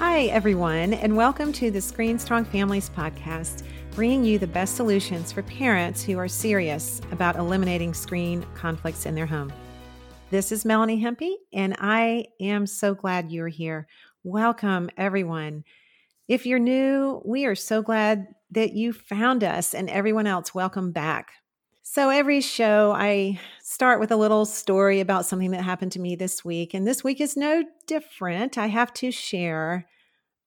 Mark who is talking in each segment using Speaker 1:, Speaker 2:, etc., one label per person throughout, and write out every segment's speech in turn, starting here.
Speaker 1: Hi, everyone, and welcome to the Screen Strong Families podcast, bringing you the best solutions for parents who are serious about eliminating screen conflicts in their home. This is Melanie Hempy, and I am so glad you're here. Welcome, everyone. If you're new, we are so glad that you found us, and everyone else, welcome back. So, every show, I start with a little story about something that happened to me this week. And this week is no different. I have to share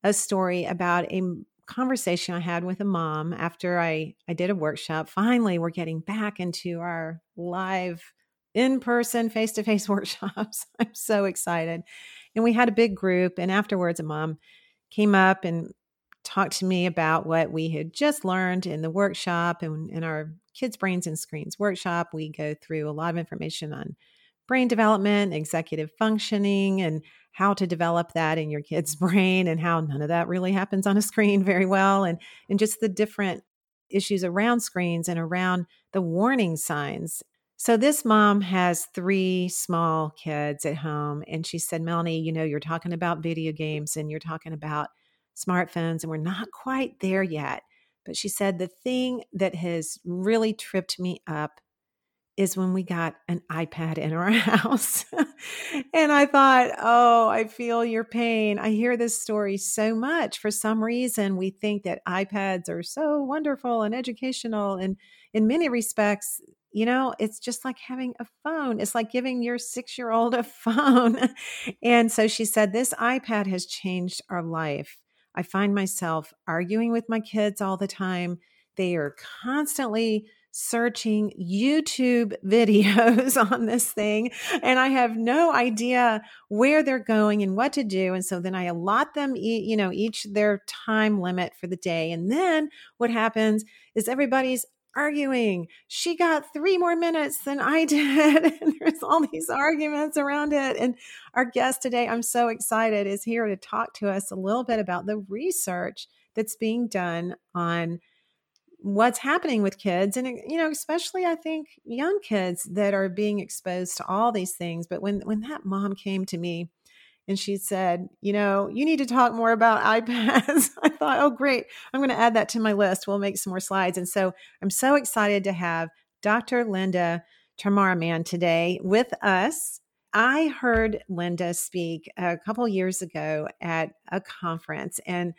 Speaker 1: a story about a conversation I had with a mom after I, I did a workshop. Finally, we're getting back into our live, in person, face to face workshops. I'm so excited. And we had a big group. And afterwards, a mom came up and talked to me about what we had just learned in the workshop and in our Kids Brains and Screens workshop. We go through a lot of information on brain development, executive functioning, and how to develop that in your kid's brain and how none of that really happens on a screen very well and and just the different issues around screens and around the warning signs. So this mom has three small kids at home and she said, "Melanie, you know, you're talking about video games and you're talking about smartphones and we're not quite there yet." But she said the thing that has really tripped me up is when we got an iPad in our house. and I thought, oh, I feel your pain. I hear this story so much. For some reason, we think that iPads are so wonderful and educational. And in many respects, you know, it's just like having a phone. It's like giving your six year old a phone. and so she said, This iPad has changed our life. I find myself arguing with my kids all the time. They are constantly searching YouTube videos on this thing, and I have no idea where they're going and what to do. And so then I allot them, you know, each their time limit for the day. And then what happens is everybody's arguing. She got three more minutes than I did. and there's all these arguments around it. And our guest today, I'm so excited, is here to talk to us a little bit about the research that's being done on what's happening with kids and you know especially i think young kids that are being exposed to all these things but when when that mom came to me and she said, You know, you need to talk more about iPads. I thought, Oh, great. I'm going to add that to my list. We'll make some more slides. And so I'm so excited to have Dr. Linda Charmaraman today with us. I heard Linda speak a couple years ago at a conference, and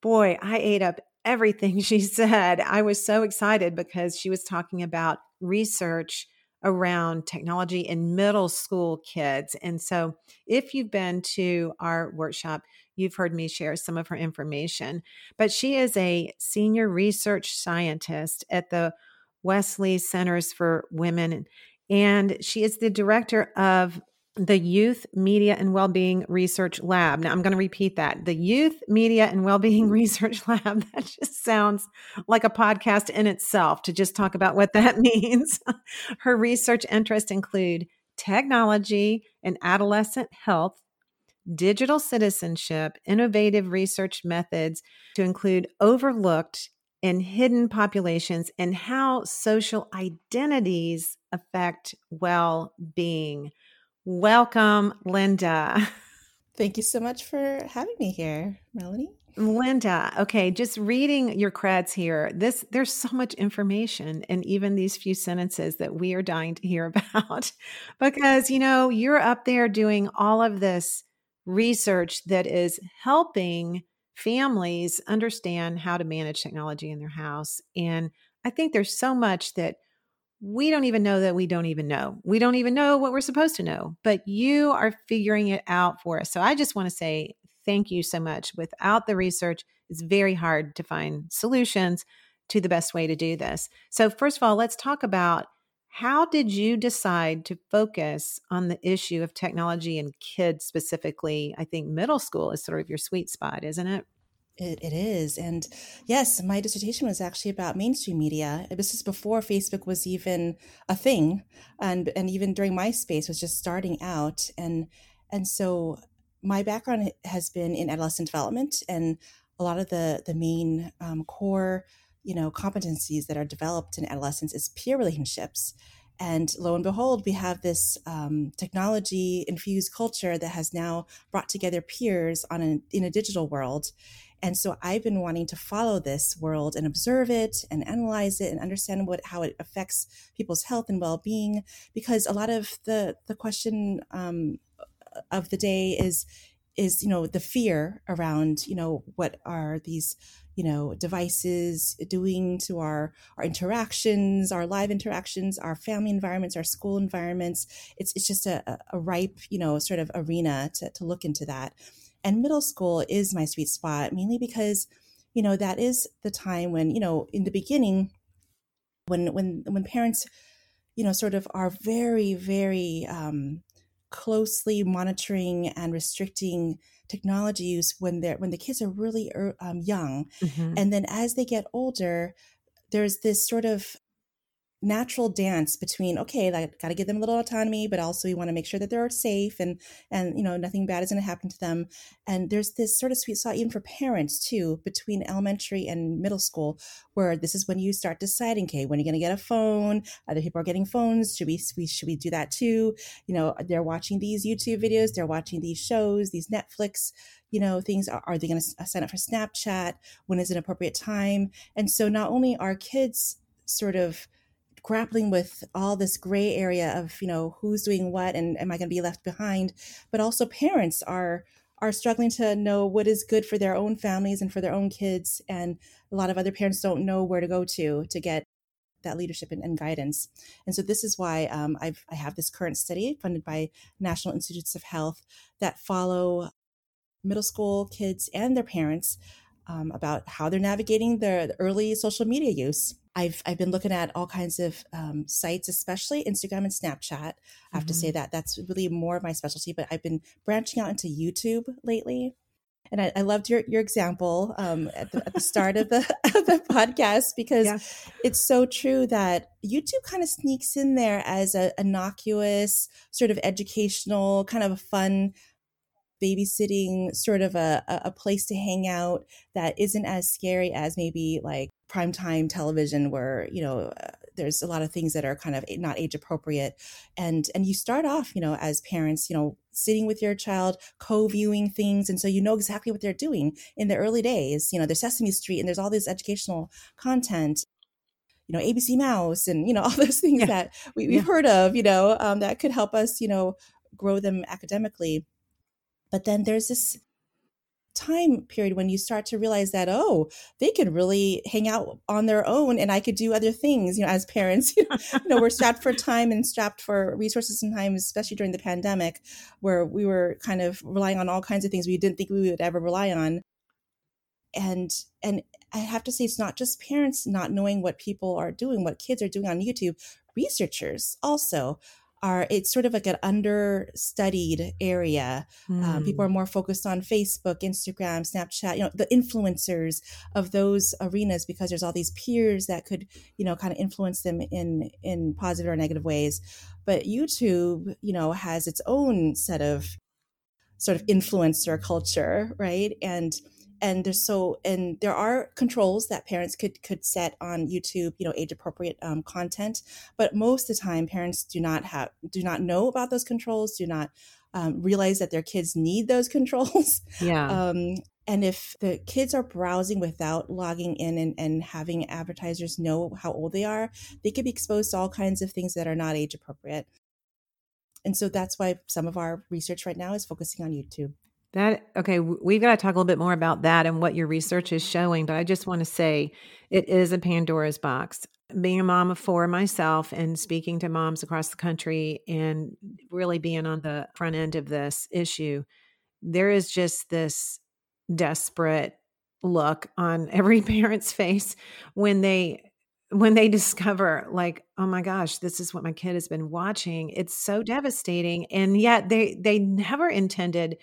Speaker 1: boy, I ate up everything she said. I was so excited because she was talking about research around technology in middle school kids. And so, if you've been to our workshop, you've heard me share some of her information. But she is a senior research scientist at the Wellesley Centers for Women. And she is the director of the Youth Media and Wellbeing Research Lab. Now, I'm going to repeat that the Youth Media and Wellbeing Research Lab. That just sounds like a podcast in itself to just talk about what that means. Her research interests include technology and adolescent health, digital citizenship, innovative research methods to include overlooked and hidden populations, and how social identities affect well being. Welcome, Linda.
Speaker 2: Thank you so much for having me here, Melanie.
Speaker 1: Linda, okay, just reading your creds here. This there's so much information and even these few sentences that we are dying to hear about because you know, you're up there doing all of this research that is helping families understand how to manage technology in their house and I think there's so much that we don't even know that we don't even know. We don't even know what we're supposed to know, but you are figuring it out for us. So I just want to say thank you so much. Without the research, it's very hard to find solutions to the best way to do this. So, first of all, let's talk about how did you decide to focus on the issue of technology and kids specifically? I think middle school is sort of your sweet spot, isn't it?
Speaker 2: It, it is. And yes, my dissertation was actually about mainstream media. This is before Facebook was even a thing. And, and even during MySpace was just starting out. And, and so my background has been in adolescent development and a lot of the, the main um, core, you know, competencies that are developed in adolescence is peer relationships. And lo and behold, we have this um, technology infused culture that has now brought together peers on a, in a digital world. And so I've been wanting to follow this world and observe it and analyze it and understand what how it affects people's health and well being. Because a lot of the the question um, of the day is is you know the fear around you know what are these you know devices doing to our our interactions our live interactions our family environments our school environments it's it's just a, a ripe you know sort of arena to, to look into that and middle school is my sweet spot mainly because you know that is the time when you know in the beginning when when when parents you know sort of are very very um closely monitoring and restricting technology use when they're when the kids are really um, young mm-hmm. and then as they get older there's this sort of natural dance between okay like got to give them a little autonomy but also we want to make sure that they're safe and and you know nothing bad is going to happen to them. And there's this sort of sweet spot even for parents too between elementary and middle school where this is when you start deciding okay when are you going to get a phone? Other people are getting phones. Should we, we should we do that too? You know they're watching these youtube videos they're watching these shows these netflix you know things. Are, are they going to uh, sign up for snapchat? When is an appropriate time? And so not only are kids sort of grappling with all this gray area of you know who's doing what and am i going to be left behind? But also parents are are struggling to know what is good for their own families and for their own kids and a lot of other parents don't know where to go to to get that leadership and, and guidance. And so this is why um, I've, i have this current study funded by national institutes of health that follow middle school kids and their parents um, about how they're navigating their early social media use I've I've been looking at all kinds of um, sites, especially Instagram and Snapchat. I have mm-hmm. to say mm-hmm. that that's really more of my specialty. But I've been branching out into YouTube lately, and I, I loved your your example um, at, the, at, the, start of the of the podcast because yeah. it's so true that YouTube kind of sneaks in there as a innocuous, sort of educational, kind of a fun babysitting sort of a, a place to hang out that isn't as scary as maybe like primetime television where you know uh, there's a lot of things that are kind of not age appropriate and and you start off you know as parents you know sitting with your child co-viewing things and so you know exactly what they're doing in the early days you know there's sesame street and there's all this educational content you know abc mouse and you know all those things yeah. that we, have yeah. heard of you know um, that could help us you know grow them academically but then there's this time period when you start to realize that oh they can really hang out on their own and i could do other things you know as parents you know we're strapped for time and strapped for resources sometimes especially during the pandemic where we were kind of relying on all kinds of things we didn't think we would ever rely on. And and i have to say it's not just parents not knowing what people are doing what kids are doing on youtube researchers also are it's sort of like an understudied area. Mm. Um, people are hmm. more focused on Facebook, Instagram, Snapchat, you know, the influencers of those arenas because there's all these peers that could, you know, kind of influence them in in positive or negative ways. But YouTube, you know, has its own set of sort of influencer culture, right? And and there's so and there are controls that parents could could set on youtube you know age appropriate um, content but most of the time parents do not have do not know about those controls do not um, realize that their kids need those controls.
Speaker 1: Yeah.
Speaker 2: Um, and if the kids are browsing without logging in and, and having advertisers know how old they are they could be exposed to all kinds of things that are not age appropriate and so that's why some of our research right now is focusing on youtube
Speaker 1: that okay, we've got to talk a little bit more about that and what your research is showing, but I just want to say it is a Pandora's box. Being a mom of four myself and speaking to moms across the country and really being on the front end of this issue, there is just this desperate look on every parent's face when they when they discover like oh my gosh this is what my kid has been watching it's so devastating and yet they they never intended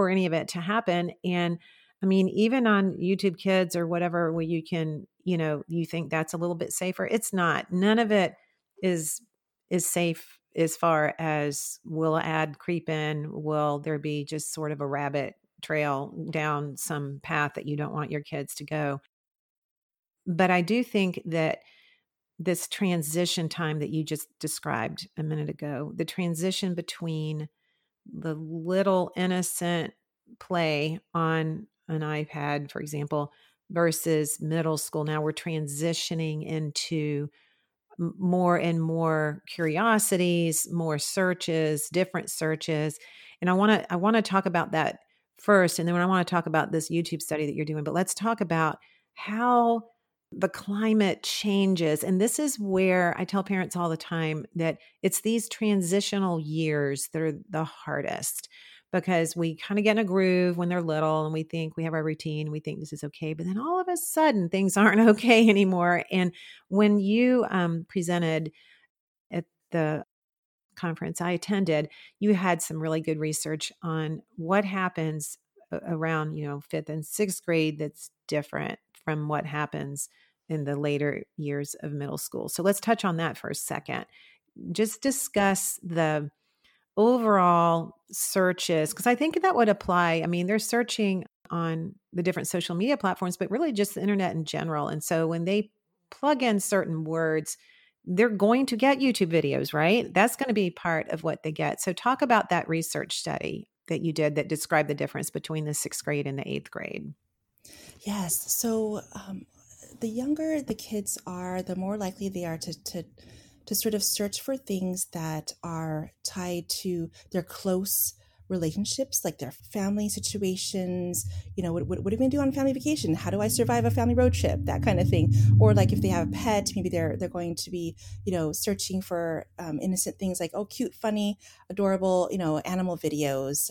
Speaker 1: for any of it to happen. And I mean, even on YouTube Kids or whatever, where you can, you know, you think that's a little bit safer. It's not. None of it is is safe as far as will ad creep in. Will there be just sort of a rabbit trail down some path that you don't want your kids to go? But I do think that this transition time that you just described a minute ago, the transition between the little innocent play on an iPad, for example, versus middle school. Now we're transitioning into more and more curiosities, more searches, different searches. And I want to I want to talk about that first and then I want to talk about this YouTube study that you're doing, but let's talk about how the climate changes. And this is where I tell parents all the time that it's these transitional years that are the hardest because we kind of get in a groove when they're little and we think we have our routine, we think this is okay, but then all of a sudden things aren't okay anymore. And when you um, presented at the conference I attended, you had some really good research on what happens around, you know, fifth and sixth grade that's different from what happens in the later years of middle school. So let's touch on that for a second. Just discuss the overall searches because I think that would apply. I mean, they're searching on the different social media platforms, but really just the internet in general. And so when they plug in certain words, they're going to get YouTube videos, right? That's going to be part of what they get. So talk about that research study that you did that described the difference between the sixth grade and the eighth grade.
Speaker 2: Yes. So um, the younger the kids are, the more likely they are to, to to sort of search for things that are tied to their close relationships, like their family situations. You know, what, what, what are we gonna do on family vacation? How do I survive a family road trip? That kind of thing. Or like if they have a pet, maybe they're they're going to be, you know, searching for um, innocent things like oh, cute, funny, adorable, you know, animal videos.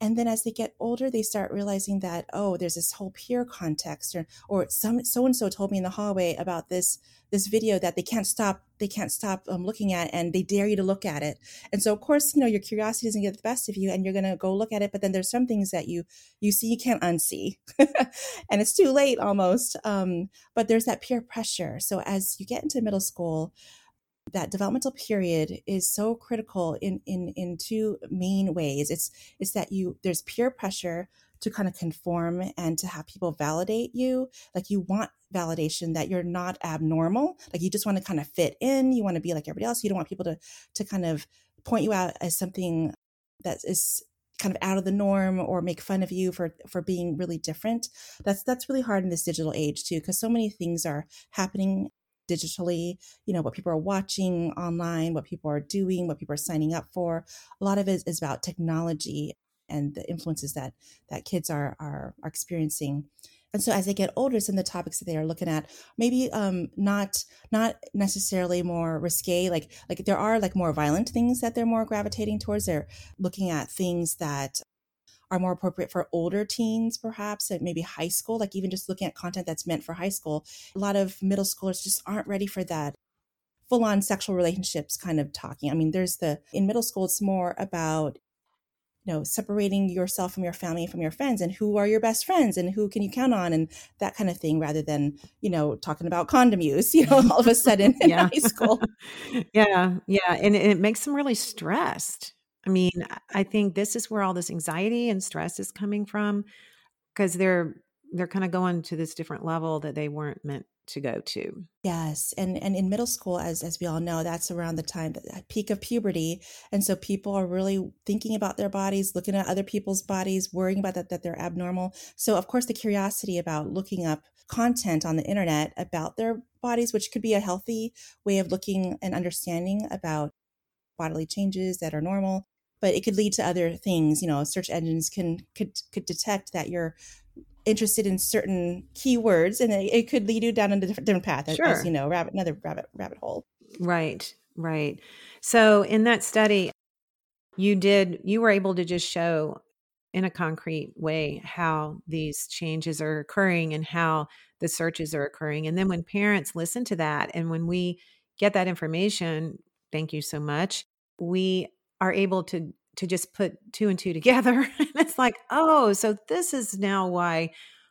Speaker 2: And then as they get older, they start realizing that, oh, there's this whole peer context or, or some so and so told me in the hallway about this this video that they can't stop they can't stop um, looking at and they dare you to look at it. And so of course you know your curiosity doesn't get the best of you and you're going to go look at it but then there's some things that you you see you can't unsee. And it's too late almost um, but there's that peer pressure. So as you get into middle school that developmental period is so critical in in in two main ways. It's it's that you there's peer pressure to kind of conform and to have people validate you. Like you want validation that you're not abnormal. Like you just want to kind of fit in. You want to be like everybody else. You don't want people to to kind of point you out as something that is kind of out of the norm or make fun of you for for being really different. That's that's really hard in this digital age too because so many things are happening digitally, you know, what people are watching online, what people are doing, what people are signing up for. A lot of it is about technology and the influences that that kids are are, are experiencing. And so as they get older, some of the topics that they are looking at, maybe um, not not necessarily more risque, like like there are like more violent things that they're more gravitating towards. They're looking at things that are more appropriate for older teens, perhaps, and maybe high school, like even just looking at content that's meant for high school. A lot of middle schoolers just aren't ready for that full on sexual relationships kind of talking. I mean, there's the, in middle school, it's more about, you know, separating yourself from your family, from your friends, and who are your best friends and who can you count on and that kind of thing, rather than, you know, talking about condom use, you know, all of a sudden in high school.
Speaker 1: yeah. Yeah. And it makes them really stressed I mean, I think this is where all this anxiety and stress is coming from because they're they're kind of going to this different level that they weren't meant to go to.
Speaker 2: Yes, and and in middle school, as as we all know, that's around the time the peak of puberty, and so people are really thinking about their bodies, looking at other people's bodies, worrying about that that they're abnormal. So of course, the curiosity about looking up content on the internet about their bodies, which could be a healthy way of looking and understanding about bodily changes that are normal but it could lead to other things. You know, search engines can could could detect that you're interested in certain keywords, and it, it could lead you down a different, different path. Sure. As, you know, rabbit another rabbit rabbit hole.
Speaker 1: Right, right. So in that study, you did you were able to just show in a concrete way how these changes are occurring and how the searches are occurring. And then when parents listen to that and when we get that information, thank you so much, we are able to to just put two and two together and it's like oh so this is now why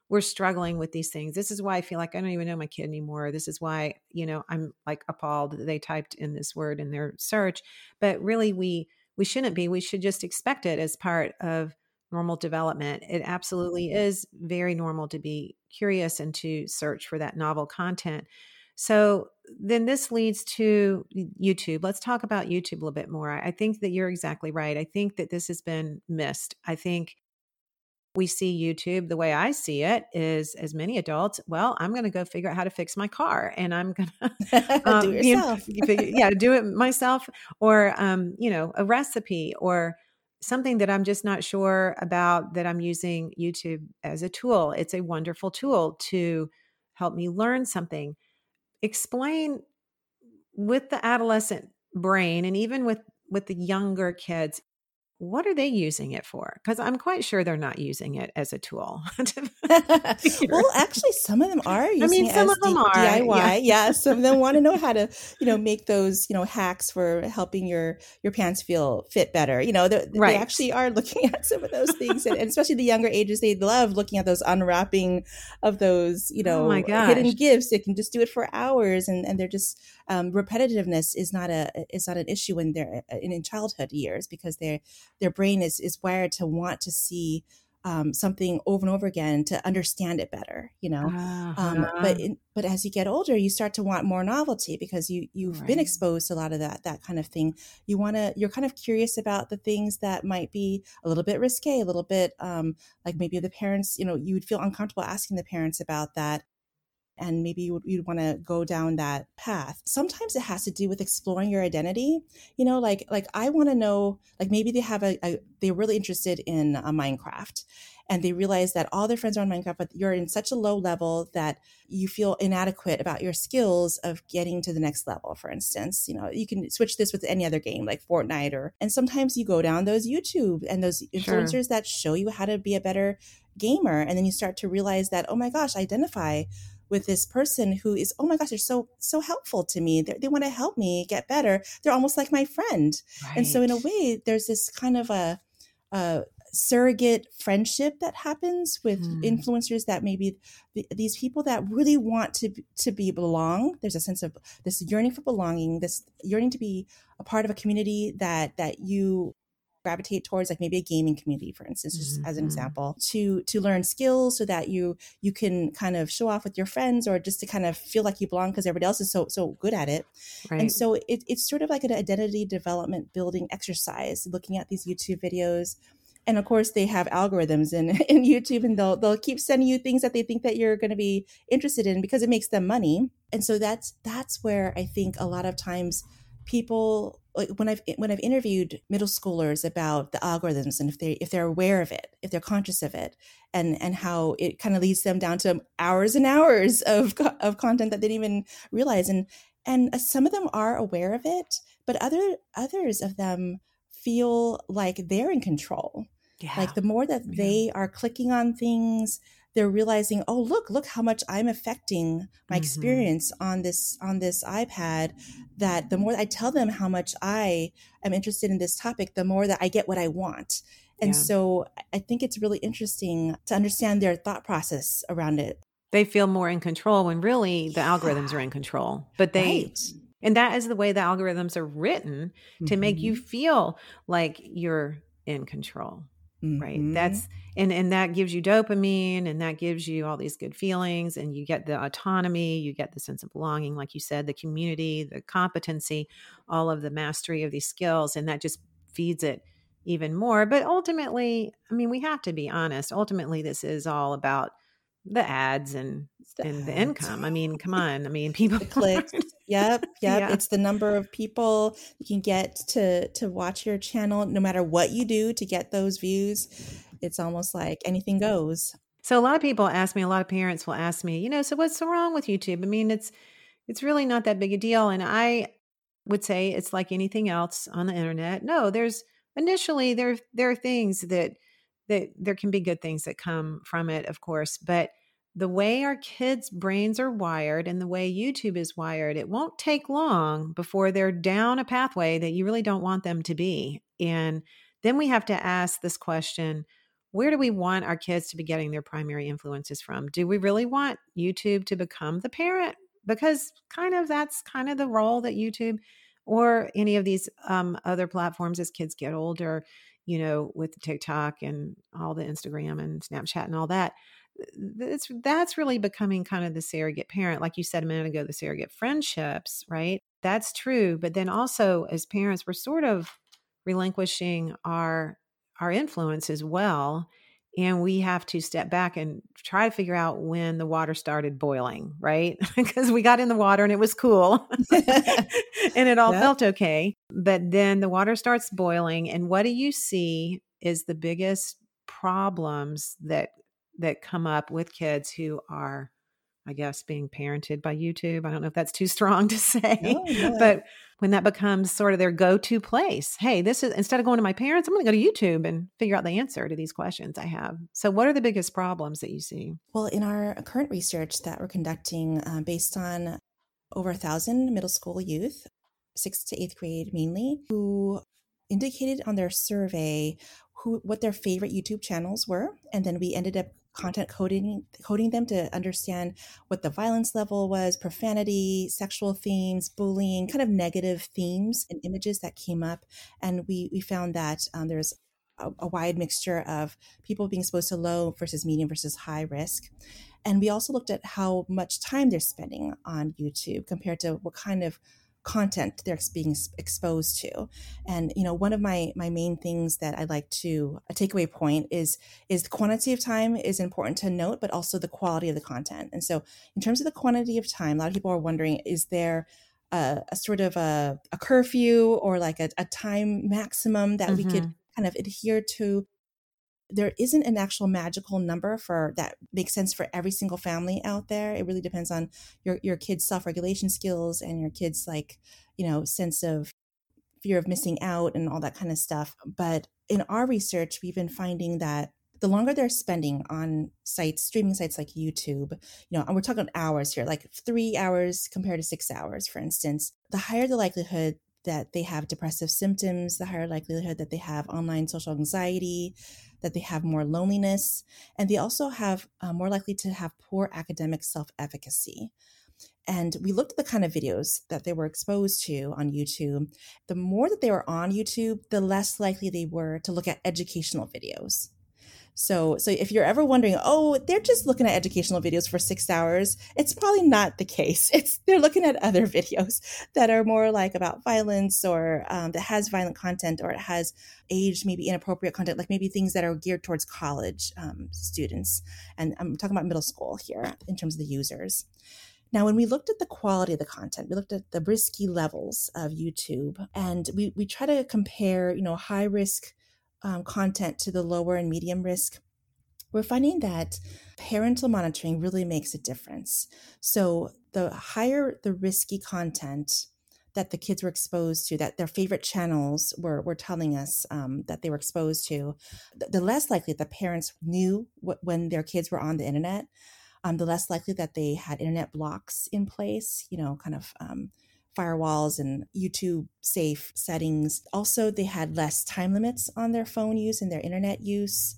Speaker 1: we're struggling with these things. This is why i feel like i don't even know my kid anymore. This is why you know i'm like appalled that they typed in this word in their search. But really we we shouldn't be. We should just expect it as part of normal development. It absolutely mm-hmm. is very normal to be curious and to search for that novel content So then this leads to YouTube. Let's talk about YouTube a little bit more. I think that you're exactly right. I think that this has been missed. I think we see YouTube the way I see it is as many adults, well, I'm going to go figure out how to fix my car and I'm going
Speaker 2: to um, do it yourself.
Speaker 1: You know, yeah, do it myself or, um, you know, a recipe or something that I'm just not sure about that I'm using YouTube as a tool. It's a wonderful tool to help me learn something. Explain with the adolescent brain and even with with the younger kids what are they using it for? Because I'm quite sure they're not using it as a tool.
Speaker 2: well, actually, some of them are using I mean, some of them D- are DIY. Yeah. yeah. some of them want to know how to, you know, make those, you know, hacks for helping your your pants feel fit better. You know, right. they actually are looking at some of those things, and, and, especially the younger ages, they love looking at those unwrapping of those, you oh know, oh hidden gifts. They can just do it for hours, and and they're just um, repetitiveness is not a is not an issue when they're in, in childhood years because their their brain is is wired to want to see um, something over and over again to understand it better, you know. Uh-huh. Um, but in, but as you get older, you start to want more novelty because you you've right. been exposed to a lot of that that kind of thing. You want to you're kind of curious about the things that might be a little bit risque, a little bit um, like maybe the parents, you know, you would feel uncomfortable asking the parents about that and maybe you would, you'd want to go down that path sometimes it has to do with exploring your identity you know like like i want to know like maybe they have a, a, they're really interested in a minecraft and they realize that all their friends are on minecraft but you're in such a low level that you feel inadequate about your skills of getting to the next level for instance you know you can switch this with any other game like fortnite or and sometimes you go down those youtube and those influencers sure. that show you how to be a better gamer and then you start to realize that oh my gosh identify with this person who is oh my gosh they're so so helpful to me they're, they want to help me get better they're almost like my friend right. and so in a way there's this kind of a, a surrogate friendship that happens with hmm. influencers that maybe th- these people that really want to to be belong there's a sense of this yearning for belonging this yearning to be a part of a community that that you gravitate towards like maybe a gaming community for instance just mm-hmm. as an mm-hmm. example to to learn skills so that you you can kind of show off with your friends or just to kind of feel like you belong because everybody else is so so good at it right. and so it, it's sort of like an identity development building exercise looking at these youtube videos and of course they have algorithms in, in youtube and they'll they'll keep sending you things that they think that you're going to be interested in because it makes them money and so that's that's where i think a lot of times people like when I've when I've interviewed middle schoolers about the algorithms and if they if they're aware of it, if they're conscious of it, and and how it kind of leads them down to hours and hours of of content that they didn't even realize, and and uh, some of them are aware of it, but other others of them feel like they're in control. Yeah. Like the more that yeah. they are clicking on things, they're realizing oh look look how much i'm affecting my mm-hmm. experience on this on this ipad that the more i tell them how much i am interested in this topic the more that i get what i want and yeah. so i think it's really interesting to understand their thought process around it
Speaker 1: they feel more in control when really the yeah. algorithms are in control but they right. and that is the way the algorithms are written to mm-hmm. make you mm-hmm. feel like you're in control mm-hmm. right that's and and that gives you dopamine and that gives you all these good feelings and you get the autonomy you get the sense of belonging like you said the community the competency all of the mastery of these skills and that just feeds it even more but ultimately i mean we have to be honest ultimately this is all about the ads and the and ads. the income. I mean, come on. I mean, people
Speaker 2: click. Yep, yep. Yeah. It's the number of people you can get to to watch your channel, no matter what you do to get those views. It's almost like anything goes.
Speaker 1: So a lot of people ask me. A lot of parents will ask me, you know, so what's so wrong with YouTube? I mean, it's it's really not that big a deal, and I would say it's like anything else on the internet. No, there's initially there there are things that that there can be good things that come from it, of course, but the way our kids' brains are wired and the way YouTube is wired, it won't take long before they're down a pathway that you really don't want them to be. And then we have to ask this question where do we want our kids to be getting their primary influences from? Do we really want YouTube to become the parent? Because kind of that's kind of the role that YouTube or any of these um, other platforms as kids get older you know, with TikTok and all the Instagram and Snapchat and all that, that's that's really becoming kind of the surrogate parent. Like you said a minute ago the surrogate friendships right? That's true but then also as parents we're sort of relinquishing our our influence as well and we have to step back and try to figure out when the water started boiling right because we got in the water and it was cool and it all yep. felt okay but then the water starts boiling and what do you see is the biggest problems that that come up with kids who are I guess being parented by YouTube. I don't know if that's too strong to say, no, no. but when that becomes sort of their go-to place, hey, this is instead of going to my parents, I'm going to go to YouTube and figure out the answer to these questions I have. So, what are the biggest problems that you see?
Speaker 2: Well, in our current research that we're conducting, uh, based on over a thousand middle school youth, sixth to eighth grade mainly, who indicated on their survey who what their favorite YouTube channels were, and then we ended up content coding coding them to understand what the violence level was, profanity, sexual themes, bullying, kind of negative themes and images that came up, and we we found that um, there's a, a wide mixture of people being exposed to low versus medium versus high risk. And we also looked at how much time they're spending on YouTube compared to what kind of content they're being exposed to and you know one of my my main things that i like to a takeaway point is is the quantity of time is important to note but also the quality of the content and so in terms of the quantity of time a lot of people are wondering is there a, a sort of a, a, curfew or like a, a time maximum that mm-hmm. we could mm-hmm. kind of adhere to there isn't an actual magical number for that makes sense for every single family out there. It really depends on your your kids' self-regulation skills and your kids' like, you know, sense of fear of missing out and all that kind of stuff. But in our research, we've been finding that the longer they're spending on sites, streaming sites like YouTube, you know, and we're talking hours here, like three hours compared to six hours, for instance, the higher the likelihood that they have depressive symptoms, the higher likelihood that they have online social anxiety, that they have more loneliness, and they also have uh, more likely to have poor academic self efficacy. And we looked at the kind of videos that they were exposed to on YouTube. The more that they were on YouTube, the less likely they were to look at educational videos. So, so if you're ever wondering, oh, they're just looking at educational videos for six hours, it's probably not the case. It's they're looking at other videos that are more like about violence or um, that has violent content or it has age, maybe inappropriate content, like maybe things that are geared towards college um, students. And I'm talking about middle school here in terms of the users. Now, when we looked at the quality of the content, we looked at the risky levels of YouTube, and we we try to compare, you know, high risk um, content to the lower and medium risk, we're finding that parental monitoring really makes a difference. So, the higher the risky content that the kids were exposed to, that their favorite channels were, were telling us um, that they were exposed to, the, less likely the parents knew what, when their kids were on the internet, um, the less likely that they had internet blocks in place, you know, kind of um, firewalls and YouTube safe settings. Also, they had less time limits on their phone use and their internet use.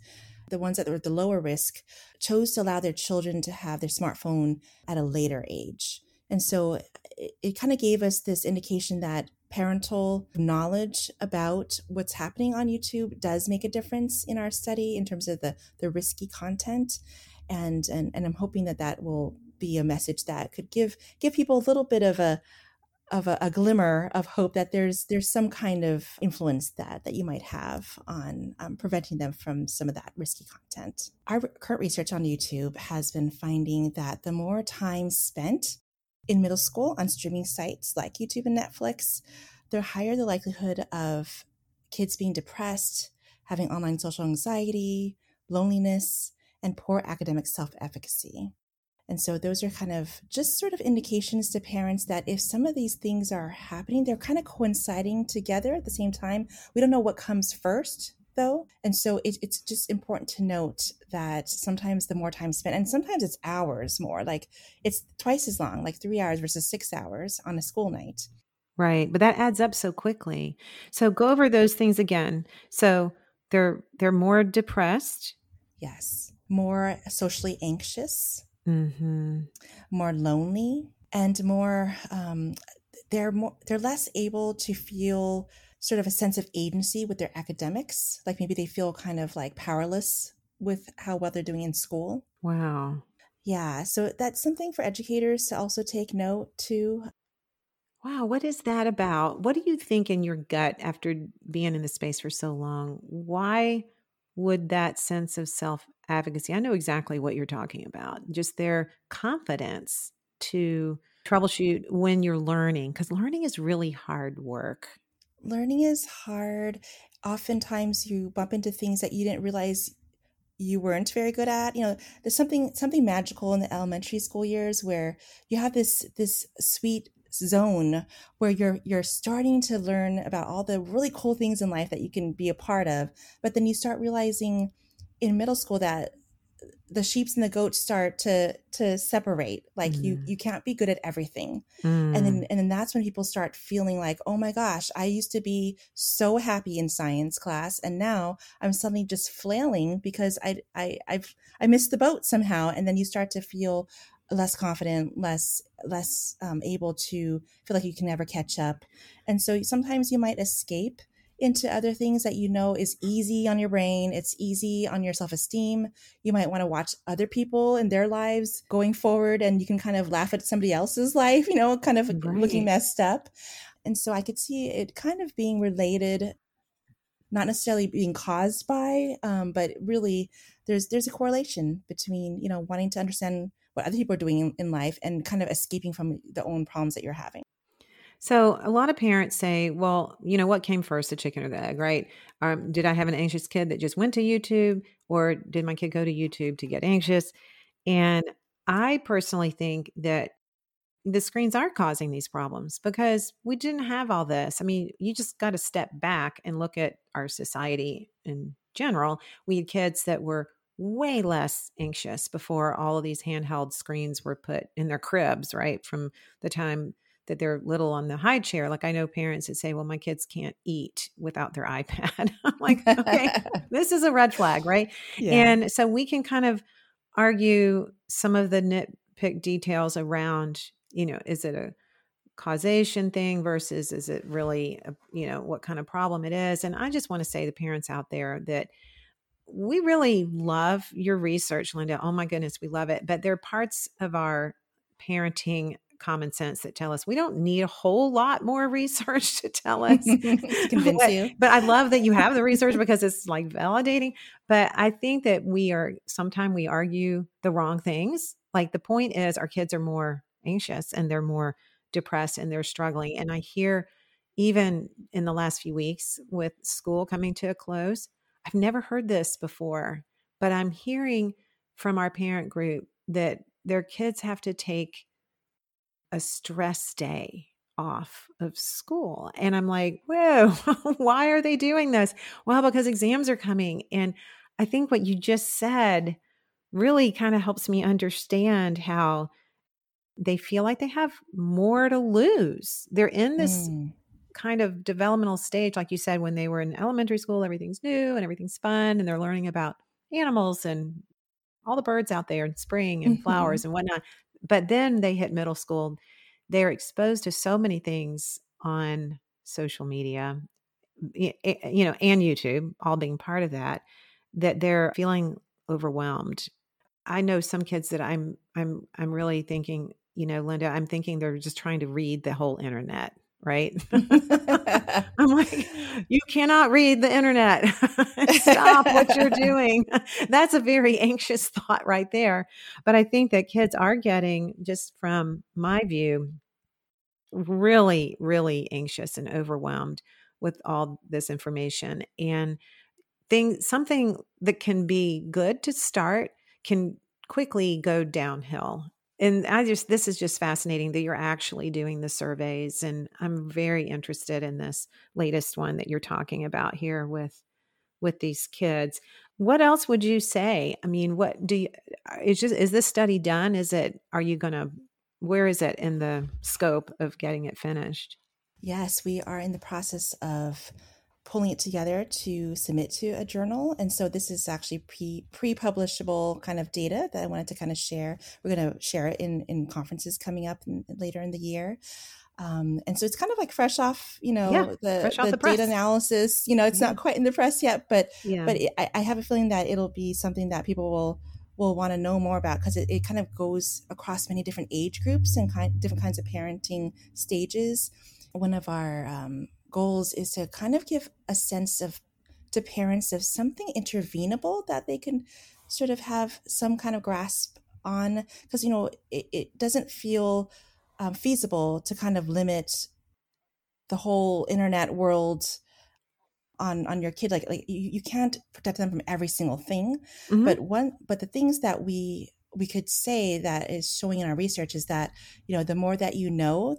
Speaker 2: The ones that were the lower risk chose to allow their children to have their smartphone at a later age. And so it, it kind of gave us this indication that parental knowledge about what's happening on YouTube does make a difference in our study in terms of the, the risky content. And, and, and I'm hoping that that will be a message that could give give people a little bit of a of a, a, glimmer of hope that there's there's some kind of influence that that you might have on um, preventing them from some of that risky content. Our current research on YouTube has been finding that the more time spent in middle school on streaming sites like YouTube and Netflix, the higher the likelihood of kids being depressed, having online social anxiety, loneliness, and poor academic self efficacy. And so those are kind of just sort of indications to parents that if some of these things are happening, they're kind of coinciding together at the same time. We don't know what comes first though. And so it, it's just important to note that sometimes the more time spent, and sometimes it's hours more, like it's twice as long, like three hours versus six hours on a school night.
Speaker 1: Right. But that adds up so quickly. So go over those things again. So they're they're more depressed.
Speaker 2: Yes. More socially anxious
Speaker 1: mm-hmm.
Speaker 2: more lonely, and more um, they're more they're less able to feel sort of a sense of agency with their academics. Like maybe they feel kind of like powerless with how well they're doing in school.
Speaker 1: Wow.
Speaker 2: Yeah, so that's something for educators to also take note too.
Speaker 1: Wow, what is that about? What do you think in your gut after being in the space for so long? Why would that sense of self advocacy? I know exactly what you're talking about. Just their confidence to troubleshoot when you're learning, because learning is really hard work.
Speaker 2: Learning is hard. Oftentimes, you bump into things that you didn't realize you weren't very good at you know there's something something magical in the elementary school years where you have this this sweet zone where you're you're starting to learn about all the really cool things in life that you can be a part of but then you start realizing in middle school that the sheeps and the goats start to to separate like mm. you you can't be good at everything mm. and then mm. and then that's when people start feeling like oh my gosh i used to be so happy in science class and now i'm suddenly just flailing because i i i've i missed the boat somehow and then you start to feel less confident less less um, able to feel like you can never catch up and so sometimes you might escape into other things that you know is easy on your brain, it's easy on your self esteem. You might want to watch other people and their lives going forward, and you can kind of laugh at somebody else's life, you know, kind of right. looking messed up. And so I could see it kind of being related, not necessarily being caused by, um, but really there's there's a correlation between you know wanting to understand what other people are doing in, in life and kind of escaping from the own problems that you're having.
Speaker 1: So a lot of parents say, well, you know, what came first, the chicken or the egg, right? Um, did I have an anxious kid that just went to YouTube or did my kid go to YouTube to get anxious? And I personally think that the screens are causing these problems because we didn't have all this. I mean, you just got to step back and look at our society in general. We had kids that were way less anxious before all of these handheld screens were put in their cribs, right? From the time that they're little on the high chair. Like I know parents that say, well, my kids can't eat without their iPad. I'm like, okay, this is a red flag, right? Yeah. And so we can kind of argue some of the nitpick details around, you know, is it a causation thing versus is it really, a, you know, what kind of problem it is? And I just want to say to parents out there that we really love your research, Linda. Oh my goodness, we love it. But there are parts of our parenting common sense that tell us. We don't need a whole lot more research to tell us
Speaker 2: convince
Speaker 1: but,
Speaker 2: you.
Speaker 1: but i love that you have the research because it's like validating but i think that we are sometimes we argue the wrong things. Like the point is our kids are more anxious and they're more depressed and they're struggling and i hear even in the last few weeks with school coming to a close i've never heard this before but i'm hearing from our parent group that their kids have to take a stress day off of school. And I'm like, whoa, why are they doing this? Well, because exams are coming. And I think what you just said really kind of helps me understand how they feel like they have more to lose. They're in this mm. kind of developmental stage, like you said, when they were in elementary school, everything's new and everything's fun, and they're learning about animals and all the birds out there and spring and flowers mm-hmm. and whatnot. But then they hit middle school. They're exposed to so many things on social media, you know, and YouTube, all being part of that, that they're feeling overwhelmed. I know some kids that I'm I'm I'm really thinking, you know, Linda, I'm thinking they're just trying to read the whole internet right? I'm like, you cannot read the internet. Stop what you're doing. That's a very anxious thought right there. But I think that kids are getting, just from my view, really, really anxious and overwhelmed with all this information. And thing something that can be good to start can quickly go downhill and I just this is just fascinating that you're actually doing the surveys and I'm very interested in this latest one that you're talking about here with with these kids. What else would you say? I mean, what do you uh, is just is this study done? Is it are you going to where is it in the scope of getting it finished?
Speaker 2: Yes, we are in the process of pulling it together to submit to a journal. And so this is actually pre pre publishable kind of data that I wanted to kind of share. We're going to share it in in conferences coming up in, later in the year. Um, and so it's kind of like fresh off, you know,
Speaker 1: yeah,
Speaker 2: the,
Speaker 1: the,
Speaker 2: the data analysis. You know, it's
Speaker 1: yeah.
Speaker 2: not quite in the press yet, but yeah. but it, I, I have a feeling that it'll be something that people will will want to know more about because it, it kind of goes across many different age groups and kind different kinds of parenting stages. One of our um, goals is to kind of give a sense of to parents of something intervenable that they can sort of have some kind of grasp on. Because you know it, it doesn't feel um, feasible to kind of limit the whole internet world on on your kid. Like like you, you can't protect them from every single thing. Mm-hmm. but one but the things that we we could say that is showing in our research is that you know the more that you know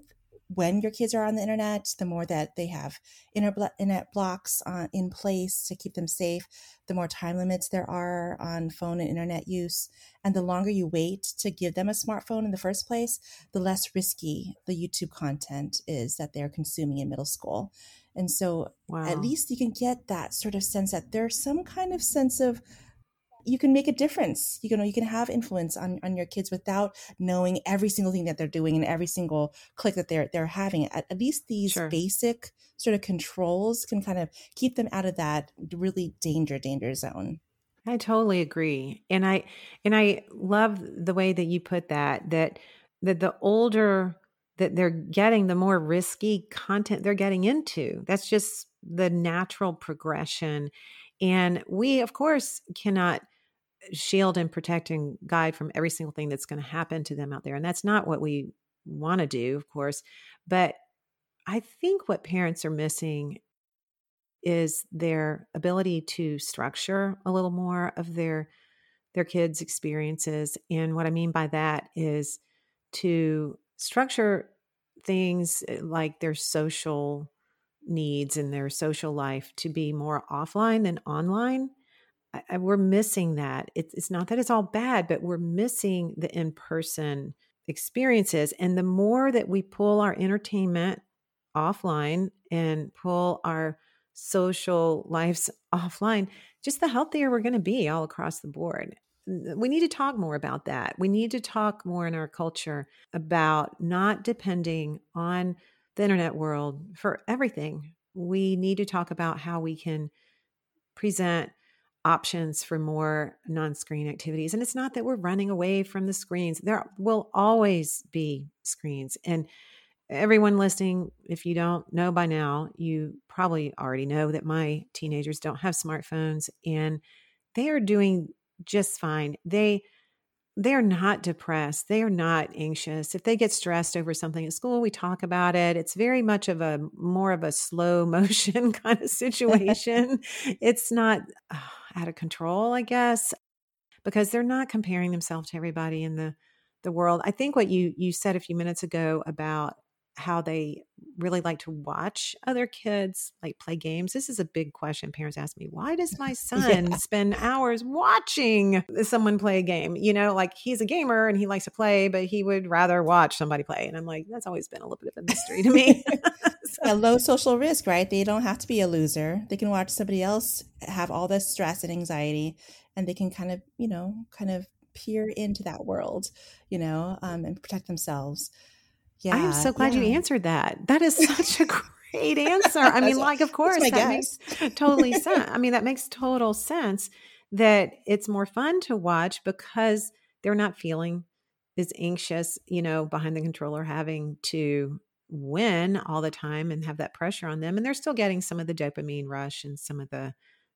Speaker 2: when your kids are on the internet, the more that they have internet blocks uh, in place to keep them safe, the more time limits there are on phone and internet use. And the longer you wait to give them a smartphone in the first place, the less risky the YouTube content is that they're consuming in middle school. And so wow. at least you can get that sort of sense that there's some kind of sense of you can make a difference. You know, you can have influence on, on your kids without knowing every single thing that they're doing and every single click that they're they're having. At, at least these sure. basic sort of controls can kind of keep them out of that really danger danger zone.
Speaker 1: I totally agree. And I and I love the way that you put that that that the older that they're getting the more risky content they're getting into. That's just the natural progression. And we of course cannot shield and protect and guide from every single thing that's going to happen to them out there. And that's not what we want to do, of course. But I think what parents are missing is their ability to structure a little more of their their kids' experiences. And what I mean by that is to structure things eh, like their social needs and their social life to be more offline than online I, we're missing that. It's, it's not that it's all bad, but we're missing the in person experiences. And the more that we pull our entertainment offline and pull our social lives offline, just the healthier we're going to be all across the board. We need to talk more about that. We need to talk more in our culture about not depending on the internet world for everything. We need to talk about how we can present options for more non screen activities. And it's not that we're running away from the screens, there will always be screens. And everyone listening, if you don't know by now, you probably already know that my teenagers don't have smartphones and they are doing just fine. They they're not depressed. They are not anxious. If they get stressed over something at school, we talk about it. It's very much of a more of a slow motion kind of situation. it's not uh, out of control, I guess, because they're not comparing themselves to everybody in the the world. I think what you you said a few minutes ago about how they really like to watch other kids like play games. This is a big question parents ask me. Why does my son yeah. spend hours watching someone play a game? You know, like he's a gamer and he likes to play, but he would rather watch somebody play. And I'm like, that's always been a little bit of a mystery to me.
Speaker 2: so. A low social risk, right? They don't have to be a loser. They can watch somebody else have all this stress and anxiety and they can kind of, you know, kind of peer into that world, you know, um, and protect themselves.
Speaker 1: Yeah. I'm so glad yeah. you answered that. That is such a great answer. I mean, like, of course, that guess. makes totally sense. I mean, that makes total sense that it's more fun to watch because they're not feeling as anxious, you know, behind the controller having to win all the time and have that pressure on them. And they're still getting some of the dopamine rush and some of the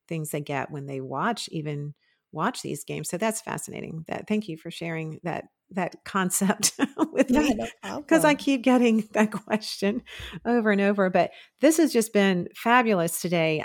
Speaker 1: things they get when they watch even watch these games. So that's fascinating. That thank you for sharing that that concept with yeah, me because no I keep getting that question over and over. But this has just been fabulous today.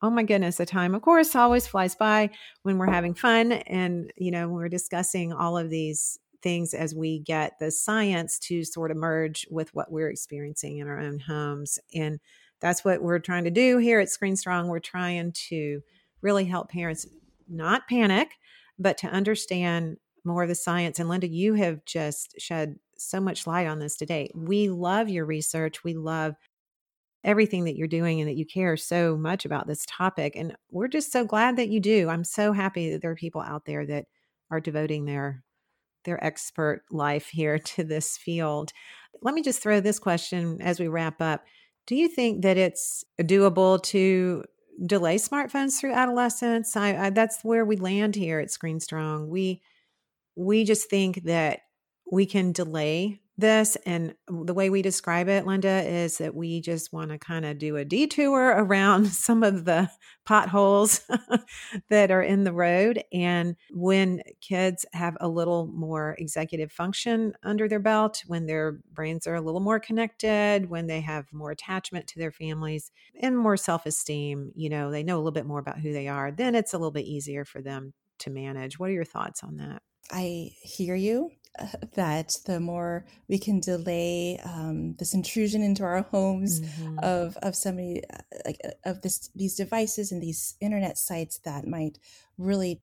Speaker 1: Oh my goodness, the time, of course, always flies by when we're having fun. And, you know, we're discussing all of these things as we get the science to sort of merge with what we're experiencing in our own homes. And that's what we're trying to do here at ScreenStrong. We're trying to really help parents not panic, but to understand more of the science. And Linda, you have just shed so much light on this today. We love your research. We love everything that you're doing and that you care so much about this topic. And we're just so glad that you do. I'm so happy that there are people out there that are devoting their their expert life here to this field. Let me just throw this question as we wrap up. Do you think that it's doable to delay smartphones through adolescence? I, I that's where we land here at ScreenStrong. We we just think that we can delay this. And the way we describe it, Linda, is that we just want to kind of do a detour around some of the potholes that are in the road. And when kids have a little more executive function under their belt, when their brains are a little more connected, when they have more attachment to their families and more self esteem, you know, they know a little bit more about who they are, then it's a little bit easier for them to manage. What are your thoughts on that?
Speaker 2: I hear you that the more we can delay um, this intrusion into our homes mm-hmm. of of somebody uh, like uh, of this these devices and these internet sites that might really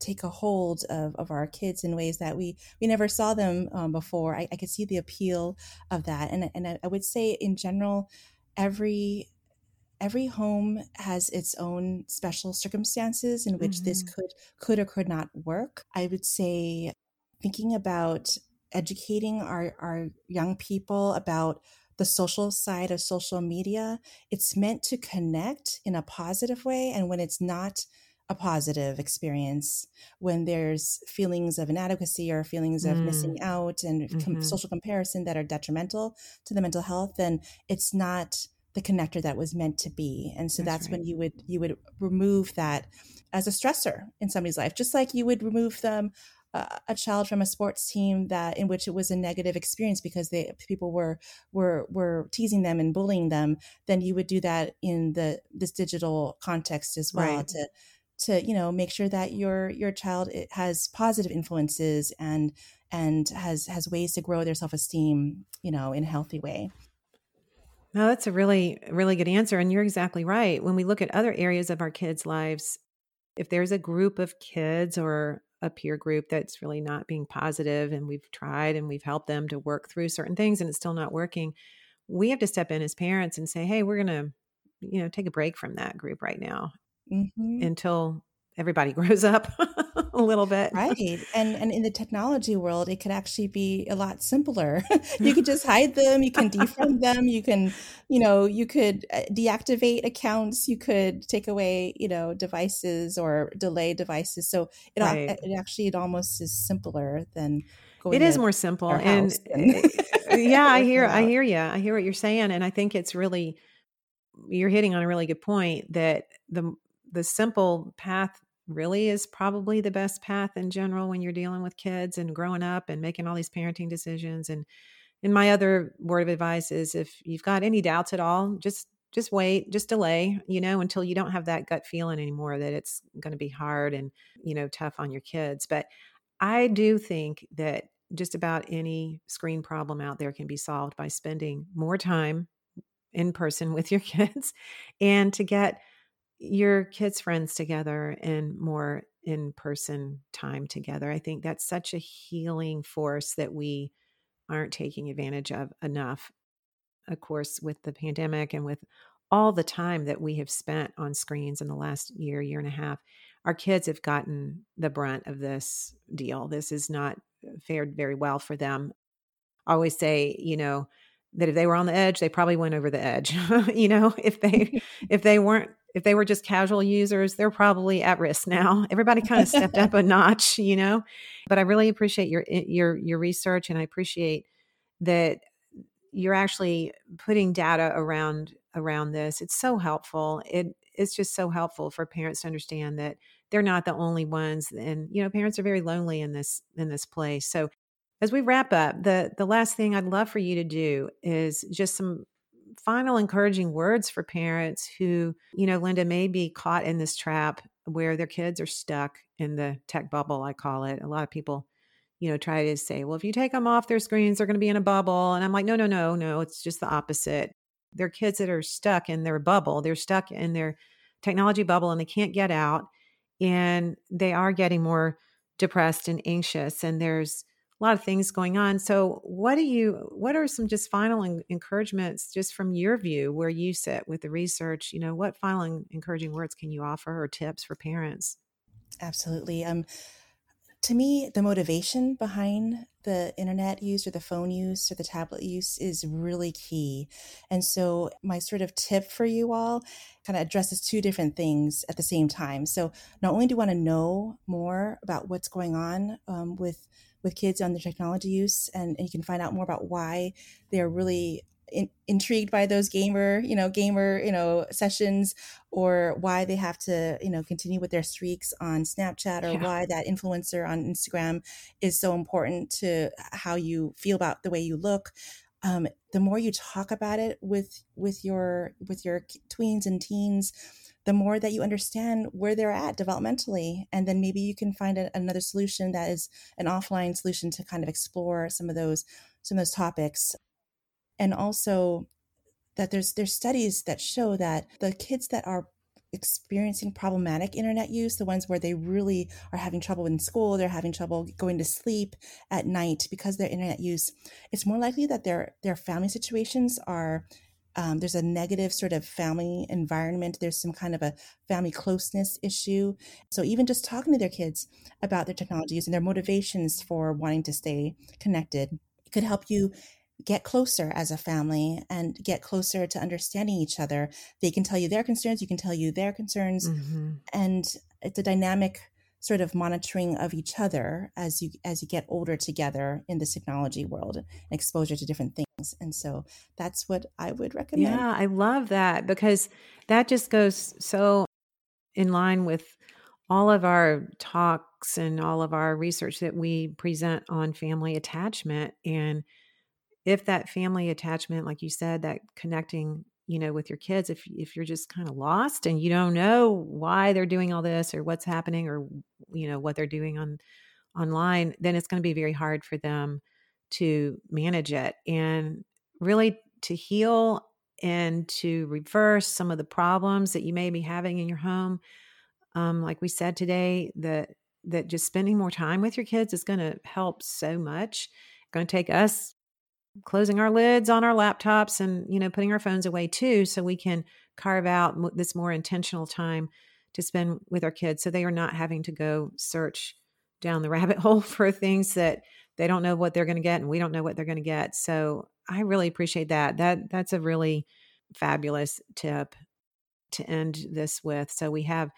Speaker 2: take a hold of, of our kids in ways that we we never saw them um, before I, I could see the appeal of that and and I, I would say in general every every home has its own special circumstances in which mm-hmm. this could could or could not work i would say thinking about educating our, our young people about the social side of social media it's meant to connect in a positive way and when it's not a positive experience when there's feelings of inadequacy or feelings of mm. missing out and mm-hmm. com- social comparison that are detrimental to the mental health then it's not the connector that was meant to be and so that's, that's right. when you would you would remove that as a stressor in somebody's life just like you would remove them uh, a child from a sports team that in which it was a negative experience because they people were were were teasing them and bullying them then you would do that in the this digital context as well right. to to you know make sure that your your child has positive influences and and has has ways to grow their self-esteem you know in a healthy way
Speaker 1: no, that's a really, really good answer. And you're exactly right. When we look at other areas of our kids' lives, if there's a group of kids or a peer group that's really not being positive and we've tried and we've helped them to work through certain things and it's still not working, we have to step in as parents and say, hey, we're going to, you know, take a break from that group right now mm-hmm. until everybody grows up a little bit.
Speaker 2: Right and and in the technology world it could actually be a lot simpler. You could just hide them you can defriend them you can you know you could uh, deactivate accounts you could take away you know devices or delay devices. So it, right. it actually it almost is simpler than
Speaker 1: it is more simple and, and eh, yeah i hear i hear you i hear what you're saying and i think it's really you're hitting on a really good point that the the simple path really is probably the best path in general when you're dealing with kids and growing up and making all these parenting decisions and and my other word of advice is if you've got any doubts at all just just wait just delay you know until you don't have that gut feeling anymore that it's going to be hard and you know tough on your kids but i do think that just about any screen problem out there can be solved by spending more time in person with your kids and to get your kids' friends together and more in person time together. I think that's such a healing force that we aren't taking advantage of enough. Of course, with the pandemic and with all the time that we have spent on screens in the last year, year and a half, our kids have gotten the brunt of this deal. This has not fared very well for them. I always say, you know, that if they were on the edge, they probably went over the edge. you know, if they if they weren't if they were just casual users, they're probably at risk now. Everybody kind of stepped up a notch, you know. But I really appreciate your your your research, and I appreciate that you're actually putting data around around this. It's so helpful. It it's just so helpful for parents to understand that they're not the only ones, and you know, parents are very lonely in this in this place. So as we wrap up, the the last thing I'd love for you to do is just some final encouraging words for parents who, you know, Linda may be caught in this trap where their kids are stuck in the tech bubble, I call it. A lot of people, you know, try to say, well, if you take them off their screens, they're going to be in a bubble. And I'm like, no, no, no, no, it's just the opposite. They're kids that are stuck in their bubble. They're stuck in their technology bubble and they can't get out. And they are getting more depressed and anxious. And there's a lot of things going on. So, what do you? What are some just final encouragements, just from your view, where you sit with the research? You know, what final encouraging words can you offer or tips for parents?
Speaker 2: Absolutely. Um, to me, the motivation behind the internet use or the phone use or the tablet use is really key. And so, my sort of tip for you all kind of addresses two different things at the same time. So, not only do you want to know more about what's going on um, with with kids on their technology use, and, and you can find out more about why they're really in, intrigued by those gamer, you know, gamer, you know, sessions or why they have to, you know, continue with their streaks on Snapchat or yeah. why that influencer on Instagram is so important to how you feel about the way you look. Um, the more you talk about it with with your with your tweens and teens, the more that you understand where they're at developmentally and then maybe you can find a, another solution that is an offline solution to kind of explore some of those some of those topics. And also that there's there's studies that show that the kids that are experiencing problematic internet use, the ones where they really are having trouble in school, they're having trouble going to sleep at night because their internet use, it's more likely that their their family situations are um, there's a negative sort of family environment. There's some kind of a family closeness issue. So even just talking to their kids about their technologies and their motivations for wanting to stay connected could help you get closer as a family and get closer to understanding each other. They can tell you their concerns, you can tell you their concerns, mm-hmm. and it's a dynamic sort of monitoring of each other as you as you get older together in this technology world and exposure to different things. And so that's what I would recommend.
Speaker 1: Yeah, I love that because that just goes so in line with all of our talks and all of our research that we present on family attachment and if that family attachment like you said that connecting you know with your kids if if you're just kind of lost and you don't know why they're doing all this or what's happening or you know what they're doing on online then it's going to be very hard for them to manage it. And really to heal and to reverse some of the problems that you may be having in your home um, like we said today that that just spending more time with your kids is going to help so much. Going to take us closing our lids on our laptops and you know putting our phones away too so we can carve out this more intentional time to spend with our kids so they are not having to go search down the rabbit hole for things that they don't know what they're going to get and we don't know what they're going to get. So i really appreciate that. That that's a really fabulous tip to end this with. So we have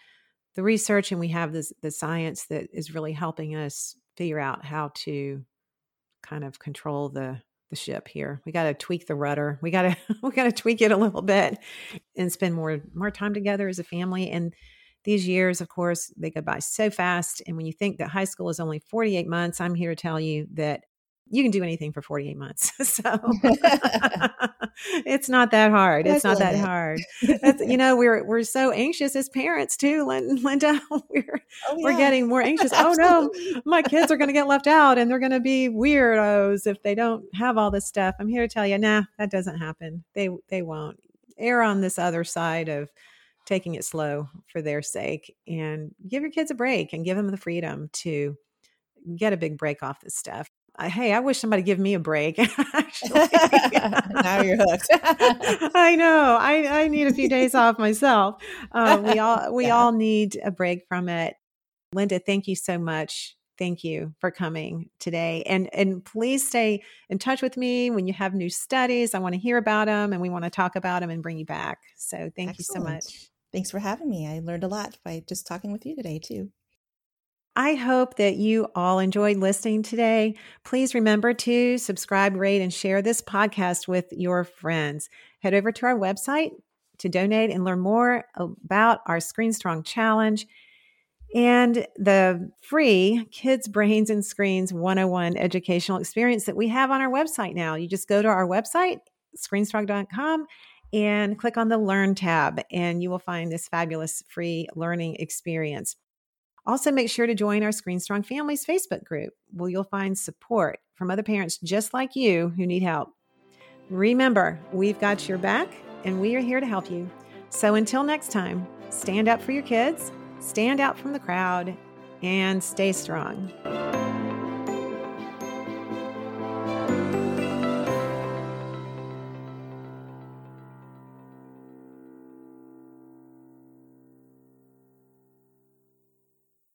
Speaker 1: the research and we have this the science that is really helping us figure out how to kind of control the the ship here. We got to tweak the rudder. We got to we got to tweak it a little bit and spend more more time together as a family and these years of course they go by so fast and when you think that high school is only 48 months, I'm here to tell you that you can do anything for 48 months. so it's not that hard. It's not that hard. That's, you know, we're we're so anxious as parents too, Linda. We're oh, yeah. we're getting more anxious. oh no, my kids are going to get left out and they're going to be weirdos if they don't have all this stuff. I'm here to tell you, nah, that doesn't happen. They they won't. Err on this other side of taking it slow for their sake and give your kids a break and give them the freedom to get a big break off this stuff hey, I wish somebody give me a break. Actually, now
Speaker 2: you're hooked.
Speaker 1: I know. I, I need a few days off myself. Uh, we all we yeah. all need a break from it. Linda, thank you so much. Thank you for coming today. And and please stay in touch with me when you have new studies. I want to hear about them and we want to talk about them and bring you back. So thank Excellent. you so much.
Speaker 2: Thanks for having me. I learned a lot by just talking with you today too.
Speaker 1: I hope that you all enjoyed listening today. Please remember to subscribe, rate, and share this podcast with your friends. Head over to our website to donate and learn more about our ScreenStrong Challenge and the free Kids, Brains, and Screens 101 educational experience that we have on our website now. You just go to our website, screenstrong.com, and click on the Learn tab, and you will find this fabulous free learning experience. Also, make sure to join our ScreenStrong Families Facebook group where you'll find support from other parents just like you who need help. Remember, we've got your back and we are here to help you. So until next time, stand up for your kids, stand out from the crowd, and stay strong.